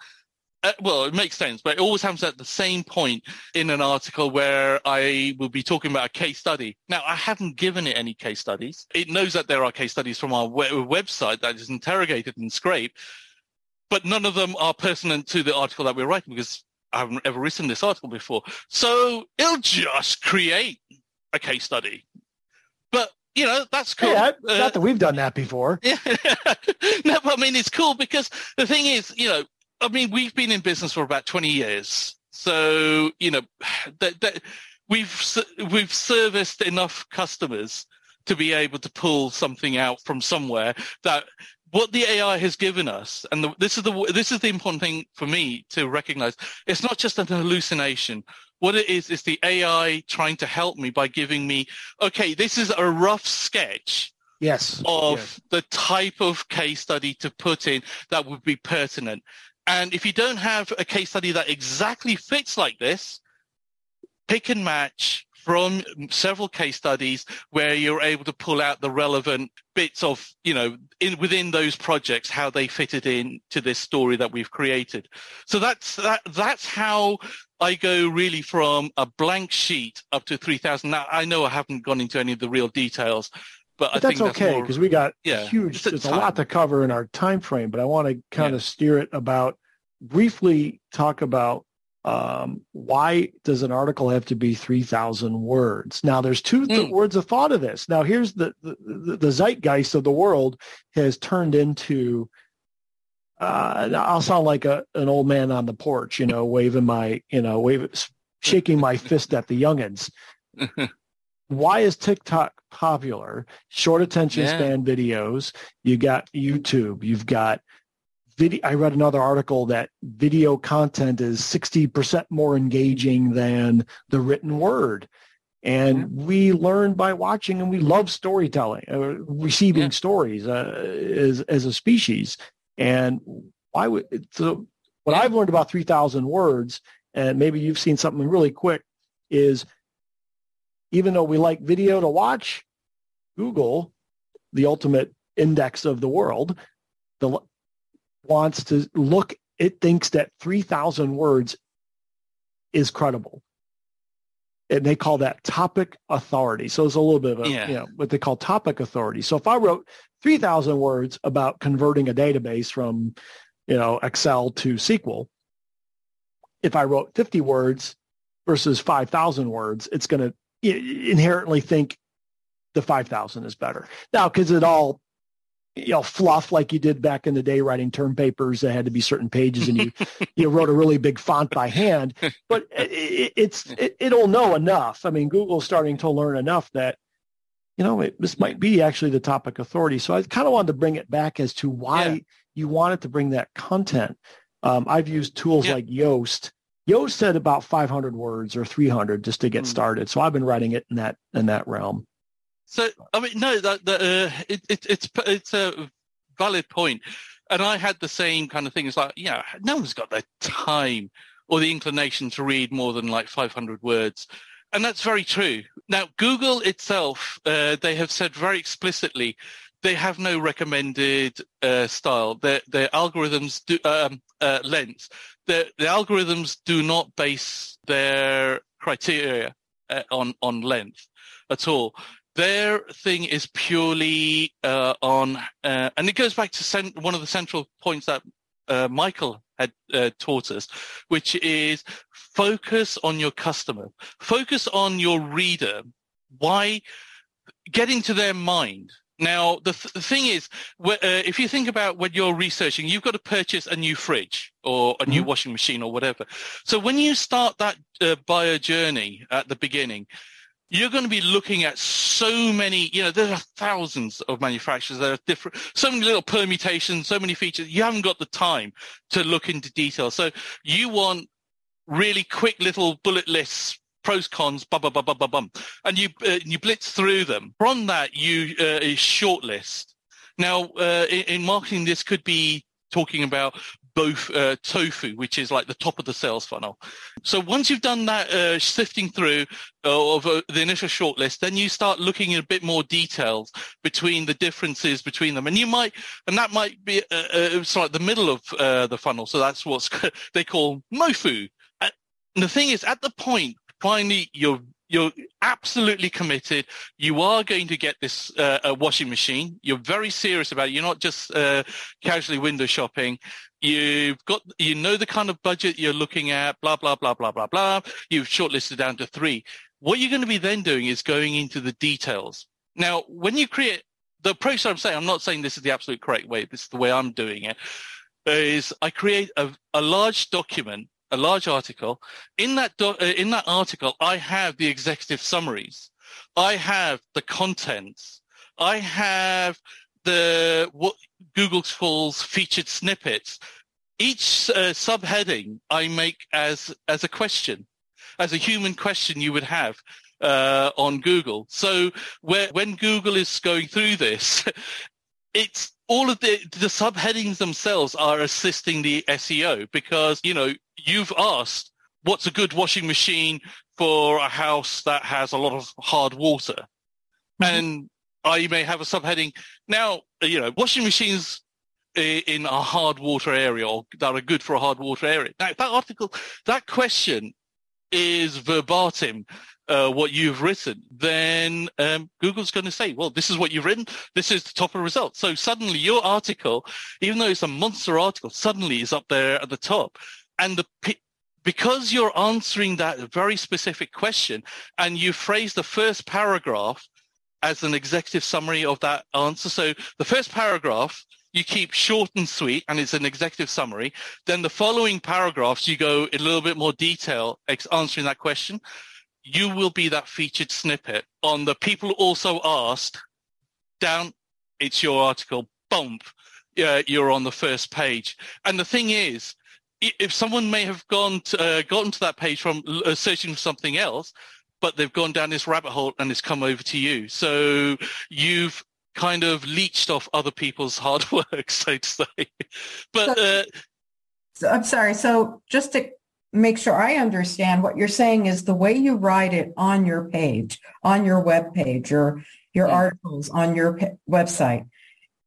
uh, well, it makes sense, but it always happens at the same point in an article where I will be talking about a case study. Now, I haven't given it any case studies. It knows that there are case studies from our website that is interrogated and scraped, but none of them are pertinent to the article that we're writing because I haven't ever written this article before. So it'll just create a case study. But you know that's cool. Yeah, uh, not that we've done that before. Yeah, no, but I mean it's cool because the thing is, you know, I mean, we've been in business for about 20 years. So, you know, that, that we've, we've serviced enough customers to be able to pull something out from somewhere that what the AI has given us, and the, this is the this is the important thing for me to recognize. It's not just an hallucination. What it is is the AI trying to help me by giving me, okay, this is a rough sketch yes of yes. the type of case study to put in that would be pertinent and if you don't have a case study that exactly fits like this, pick and match from several case studies where you're able to pull out the relevant bits of, you know, in, within those projects, how they fitted in to this story that we've created. So that's, that, that's how I go really from a blank sheet up to 3000. Now, I know I haven't gone into any of the real details, but, but that's okay because we got yeah, huge. there's a lot to cover in our time frame, but I want to kind yeah. of steer it about briefly talk about um, why does an article have to be 3,000 words? Now, there's two th- mm. words of thought of this. Now, here's the, the, the zeitgeist of the world has turned into. Uh, I'll sound like a, an old man on the porch, you know, waving my, you know, wave, shaking my fist at the youngins. why is TikTok popular? Short attention yeah. span videos. You got YouTube. You've got video. I read another article that video content is 60% more engaging than the written word. And yeah. we learn by watching and we love storytelling, uh, receiving yeah. stories uh, as, as a species. And why would, so what I've learned about 3,000 words, and maybe you've seen something really quick, is even though we like video to watch, Google, the ultimate index of the world, the, wants to look, it thinks that 3,000 words is credible. And they call that topic authority. So it's a little bit of a, yeah. you know, what they call topic authority. So if I wrote 3,000 words about converting a database from, you know, Excel to SQL, if I wrote 50 words versus 5,000 words, it's going to inherently think the 5,000 is better. Now, because it all, you know, fluff like you did back in the day writing term papers that had to be certain pages and you, you wrote a really big font by hand, but it, it's, it, it'll know enough. I mean, Google's starting to learn enough that, you know, it, this might be actually the topic authority. So I kind of wanted to bring it back as to why yeah. you wanted to bring that content. Um, I've used tools yeah. like Yoast Yoast said about 500 words or 300 just to get mm. started. So I've been writing it in that in that realm. So I mean, no, that, that uh, it, it, it's it's a valid point, and I had the same kind of thing. It's like, yeah, no one's got the time or the inclination to read more than like 500 words. And that's very true. Now, Google itself, uh, they have said very explicitly they have no recommended uh, style. Their, their algorithms do um, uh, length the, the algorithms do not base their criteria uh, on on length at all. Their thing is purely uh, on, uh, and it goes back to cent- one of the central points that uh, Michael had uh, taught us, which is focus on your customer, focus on your reader. Why? Get into their mind. Now, the, th- the thing is, uh, if you think about when you're researching, you've got to purchase a new fridge or a mm-hmm. new washing machine or whatever. So when you start that uh, buyer journey at the beginning, you're going to be looking at so many, you know, there are thousands of manufacturers. There are different, so many little permutations, so many features. You haven't got the time to look into detail. So you want really quick little bullet lists pros cons bum bum bum bum bum, bum. and you uh, you blitz through them from that you uh, shortlist now uh, in, in, marketing this could be talking about both uh, tofu, which is like the top of the sales funnel. So once you've done that uh, sifting through uh, of uh, the initial shortlist, then you start looking at a bit more details between the differences between them, and you might, and that might be uh, uh sort of the middle of the funnel. So that's what they call mofu. And the thing is, at the point finally you're you're absolutely committed. You are going to get this uh, washing machine. You're very serious about it. You're not just uh, casually window shopping. You've got, you know the kind of budget you're looking at, blah, blah, blah, blah, blah, blah. You've shortlisted down to three. What you're going to be then doing is going into the details. Now, when you create the approach I'm saying, I'm not saying this is the absolute correct way. This is the way I'm doing it. Is I create a, a large document a large article. In that do- uh, in that article, I have the executive summaries. I have the contents. I have the what Google calls featured snippets. Each uh, subheading I make as as a question, as a human question you would have uh, on Google. So where, when Google is going through this, it's all of the the subheadings themselves are assisting the SEO because you know you've asked what's a good washing machine for a house that has a lot of hard water, mm-hmm. and I may have a subheading now. You know, washing machines in a hard water area or that are good for a hard water area. Now, that article, that question is verbatim uh, what you've written, then um, Google's going to say, well, this is what you've written. This is the top of the results. So suddenly your article, even though it's a monster article, suddenly is up there at the top. And the because you're answering that very specific question and you phrase the first paragraph as an executive summary of that answer. So the first paragraph you keep short and sweet and it's an executive summary. Then the following paragraphs, you go in a little bit more detail answering that question you will be that featured snippet on the people also asked down. It's your article. Bump. Yeah, you're on the first page. And the thing is, if someone may have gone to, uh, gotten to that page from uh, searching for something else, but they've gone down this rabbit hole and it's come over to you. So you've kind of leached off other people's hard work, so to say. But uh, so, I'm sorry. So just to make sure I understand what you're saying is the way you write it on your page, on your web page, or your yeah. articles on your website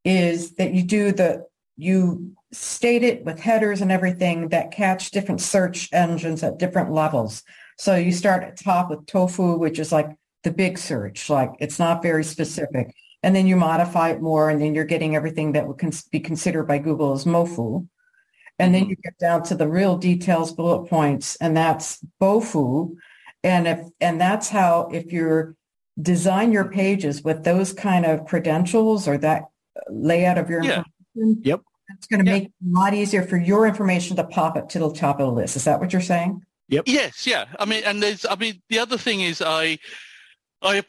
is that you do the, you state it with headers and everything that catch different search engines at different levels. So you start at top with tofu, which is like the big search, like it's not very specific. And then you modify it more and then you're getting everything that would cons- be considered by Google as mofu. And then mm-hmm. you get down to the real details bullet points, and that's BOFU. And if and that's how if you design your pages with those kind of credentials or that layout of your yeah. information, yep. It's going to yep. make it a lot easier for your information to pop up to the top of the list. Is that what you're saying? Yep. Yes, yeah. I mean, and there's, I mean, the other thing is I, I,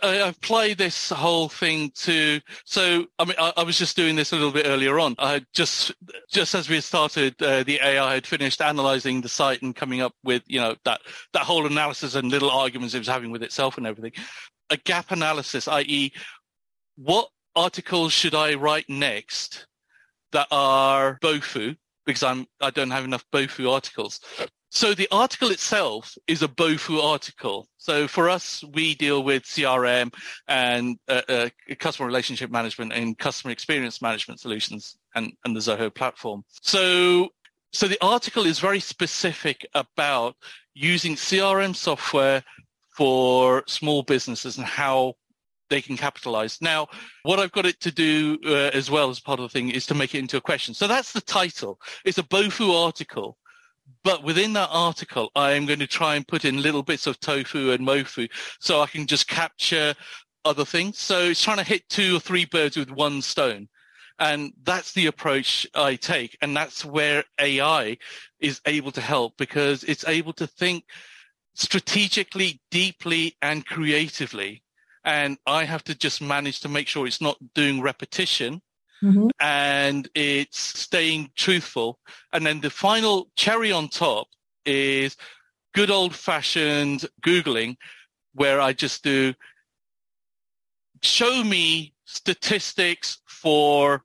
I apply this whole thing to. So I mean, I, I, was just doing this a little bit earlier on. I just just as we started, uh, the AI had finished analyzing the site and coming up with you know that that whole analysis and little arguments it was having with itself and everything. A gap analysis, i.e., what articles should I write next that are BOFU because I'm I don't have enough BOFU articles. So the article itself is a BOFU article. So for us, we deal with CRM and uh, uh, customer relationship management and customer experience management solutions and, and the Zoho platform. So, so the article is very specific about using CRM software for small businesses and how they can capitalize. Now, what I've got it to do uh, as well as part of the thing is to make it into a question. So that's the title. It's a BOFU article but within that article, I am going to try and put in little bits of tofu and mofu so I can just capture other things. So it's trying to hit two or three birds with one stone. And that's the approach I take. And that's where AI is able to help because it's able to think strategically, deeply, and creatively. And I have to just manage to make sure it's not doing repetition mm-hmm. and it's staying truthful. And then the final cherry on top is good old fashioned Googling where I just do show me statistics for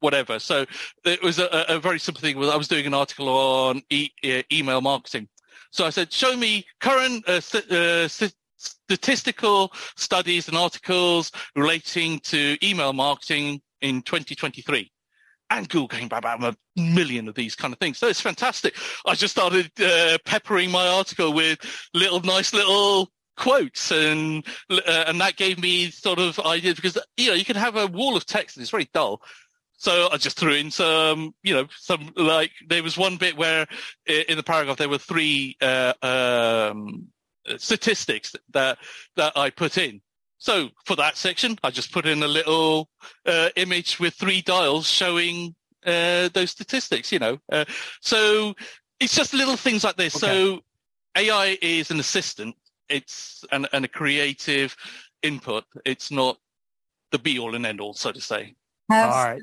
whatever. So it was a, a very simple thing. I was doing an article on e- email marketing. So I said, show me current uh, st- uh, st- statistical studies and articles relating to email marketing in 2023 and Google came back about a million of these kind of things. So it's fantastic. I just started uh, peppering my article with little nice little quotes and uh, and that gave me sort of ideas because you know you can have a wall of text and it's very dull so I just threw in some, you know, some like there was one bit where in the paragraph there were three uh, um, statistics that that I put in. So for that section, I just put in a little uh, image with three dials showing uh, those statistics. You know, uh, so it's just little things like this. Okay. So AI is an assistant. It's an, an a creative input. It's not the be all and end all, so to say. Has all right.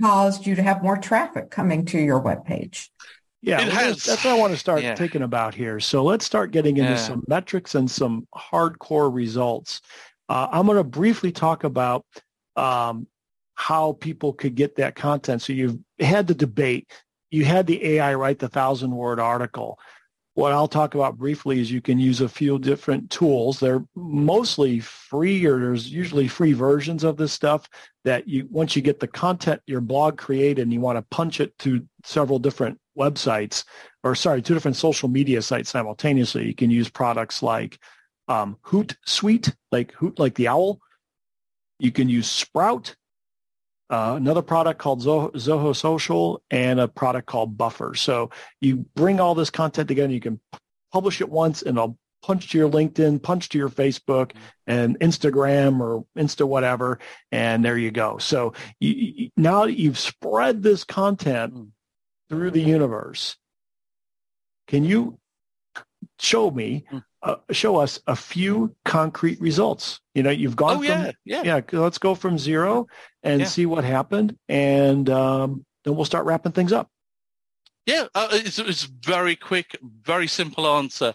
caused you to have more traffic coming to your webpage? Yeah, well, that's what I want to start yeah. thinking about here. So let's start getting into yeah. some metrics and some hardcore results. Uh, I'm going to briefly talk about um, how people could get that content. So you've had the debate. You had the AI write the thousand word article. What I'll talk about briefly is you can use a few different tools. They're mostly free or there's usually free versions of this stuff that you once you get the content your blog created and you want to punch it to several different websites or sorry, two different social media sites simultaneously, you can use products like um, Hootsuite, like Hoot like the owl. You can use Sprout, uh, another product called Zoho, Zoho, Social, and a product called Buffer. So you bring all this content together. You can publish it once, and it'll punch to your LinkedIn, punch to your Facebook, and Instagram or Insta whatever, and there you go. So you, you, now you've spread this content hmm. Through the universe. Can you show me hmm uh, show us a few concrete results. You know, you've gone oh, from yeah, yeah. yeah. Let's go from zero and yeah. see what happened, and um, then we'll start wrapping things up. Yeah, uh, it's, it's very quick, very simple answer.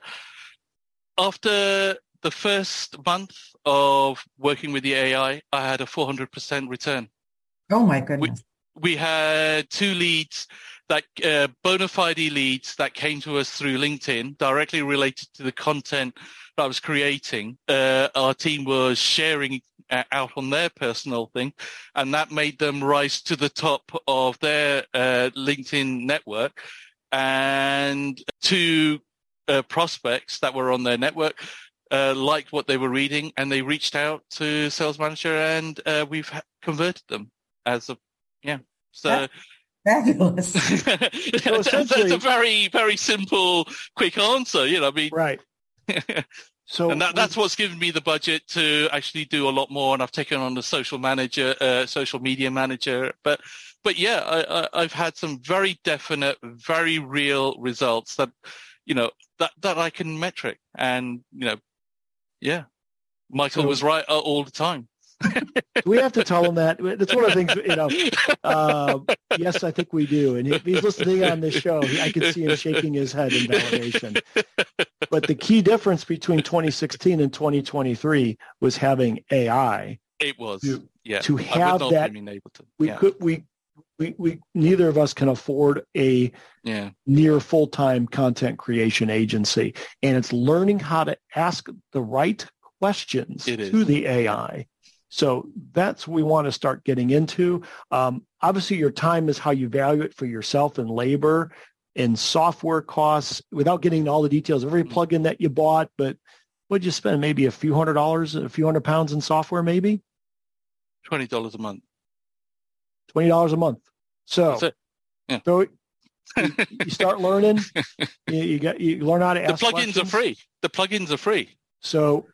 After the first month of working with the AI, I had a 400% return. Oh my goodness. We, we had two leads that uh, bona fide leads that came to us through LinkedIn directly related to the content that I was creating. Uh, our team was sharing uh, out on their personal thing, and that made them rise to the top of their uh, LinkedIn network. And two uh, prospects that were on their network uh, liked what they were reading, and they reached out to sales manager, and we've converted them as a yeah. So Fabulous. so that's a very, very simple, quick answer. You know, I mean, right. so, and that, that's what's given me the budget to actually do a lot more. And I've taken on the social manager, uh, social media manager. But, but yeah, I, I, have had some very definite, very real results that, you know, that that I can metric. And you know, yeah, Michael so, was right all the time we have to tell him that. That's one of the things, you know. Uh, yes, I think we do. And if he's listening on this show, I can see him shaking his head in validation. But the key difference between 2016 and 2023 was having AI. It was, to, yeah. To have that, to, we yeah. could we. We, we neither of us can afford a yeah. near full-time content creation agency and it's learning how to ask the right questions to the AI so that's what we want to start getting into. Um, obviously, your time is how you value it for yourself and labor and software costs without getting all the details of every mm-hmm. plugin that you bought. But what'd you spend? Maybe a few hundred dollars, a few hundred pounds in software, maybe? $20 a month. $20 a month. So, yeah. so you, you, start learning. You, you, get you learn how to ask. The plugins questions. are free. The plugins are free. So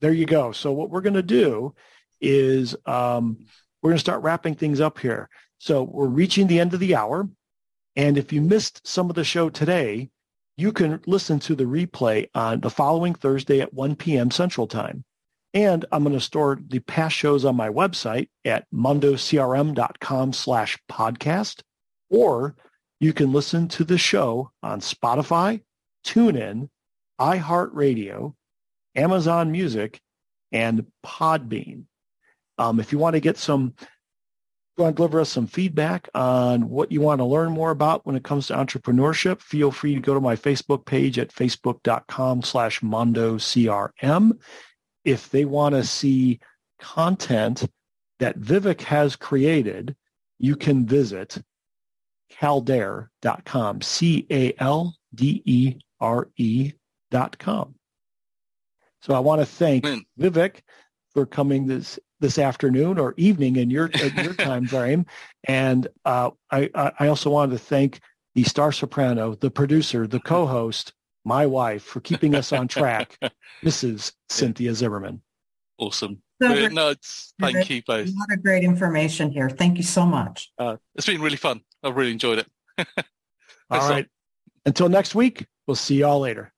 there you go. So what we're going to do is um, we're going to start wrapping things up here. So we're reaching the end of the hour. And if you missed some of the show today, you can listen to the replay on the following Thursday at 1 p.m. Central Time. And I'm going to store the past shows on my website at mondocrm.com slash podcast, or You can listen to the show on Spotify, TuneIn, iHeartRadio, Amazon Music, and Podbean. Um, if you want to get some, want to deliver us some feedback on what you want to learn more about when it comes to entrepreneurship, feel free to go to my Facebook page at facebook.com slash mondocrm. If they want to see content that Vivek has created, you can visit caldere.com, C-A-L-D-E-R-E dot com. So I want to thank Vivek for coming this this afternoon or evening in your your time frame, and uh, I I also wanted to thank the star soprano, the producer, the co-host, my wife for keeping us on track, Mrs. Cynthia Zimmerman. Awesome. So no, thank you both. A lot of great information here. Thank you so much. Uh, it's been really fun. I've really enjoyed it. all right. Until next week, we'll see y'all later.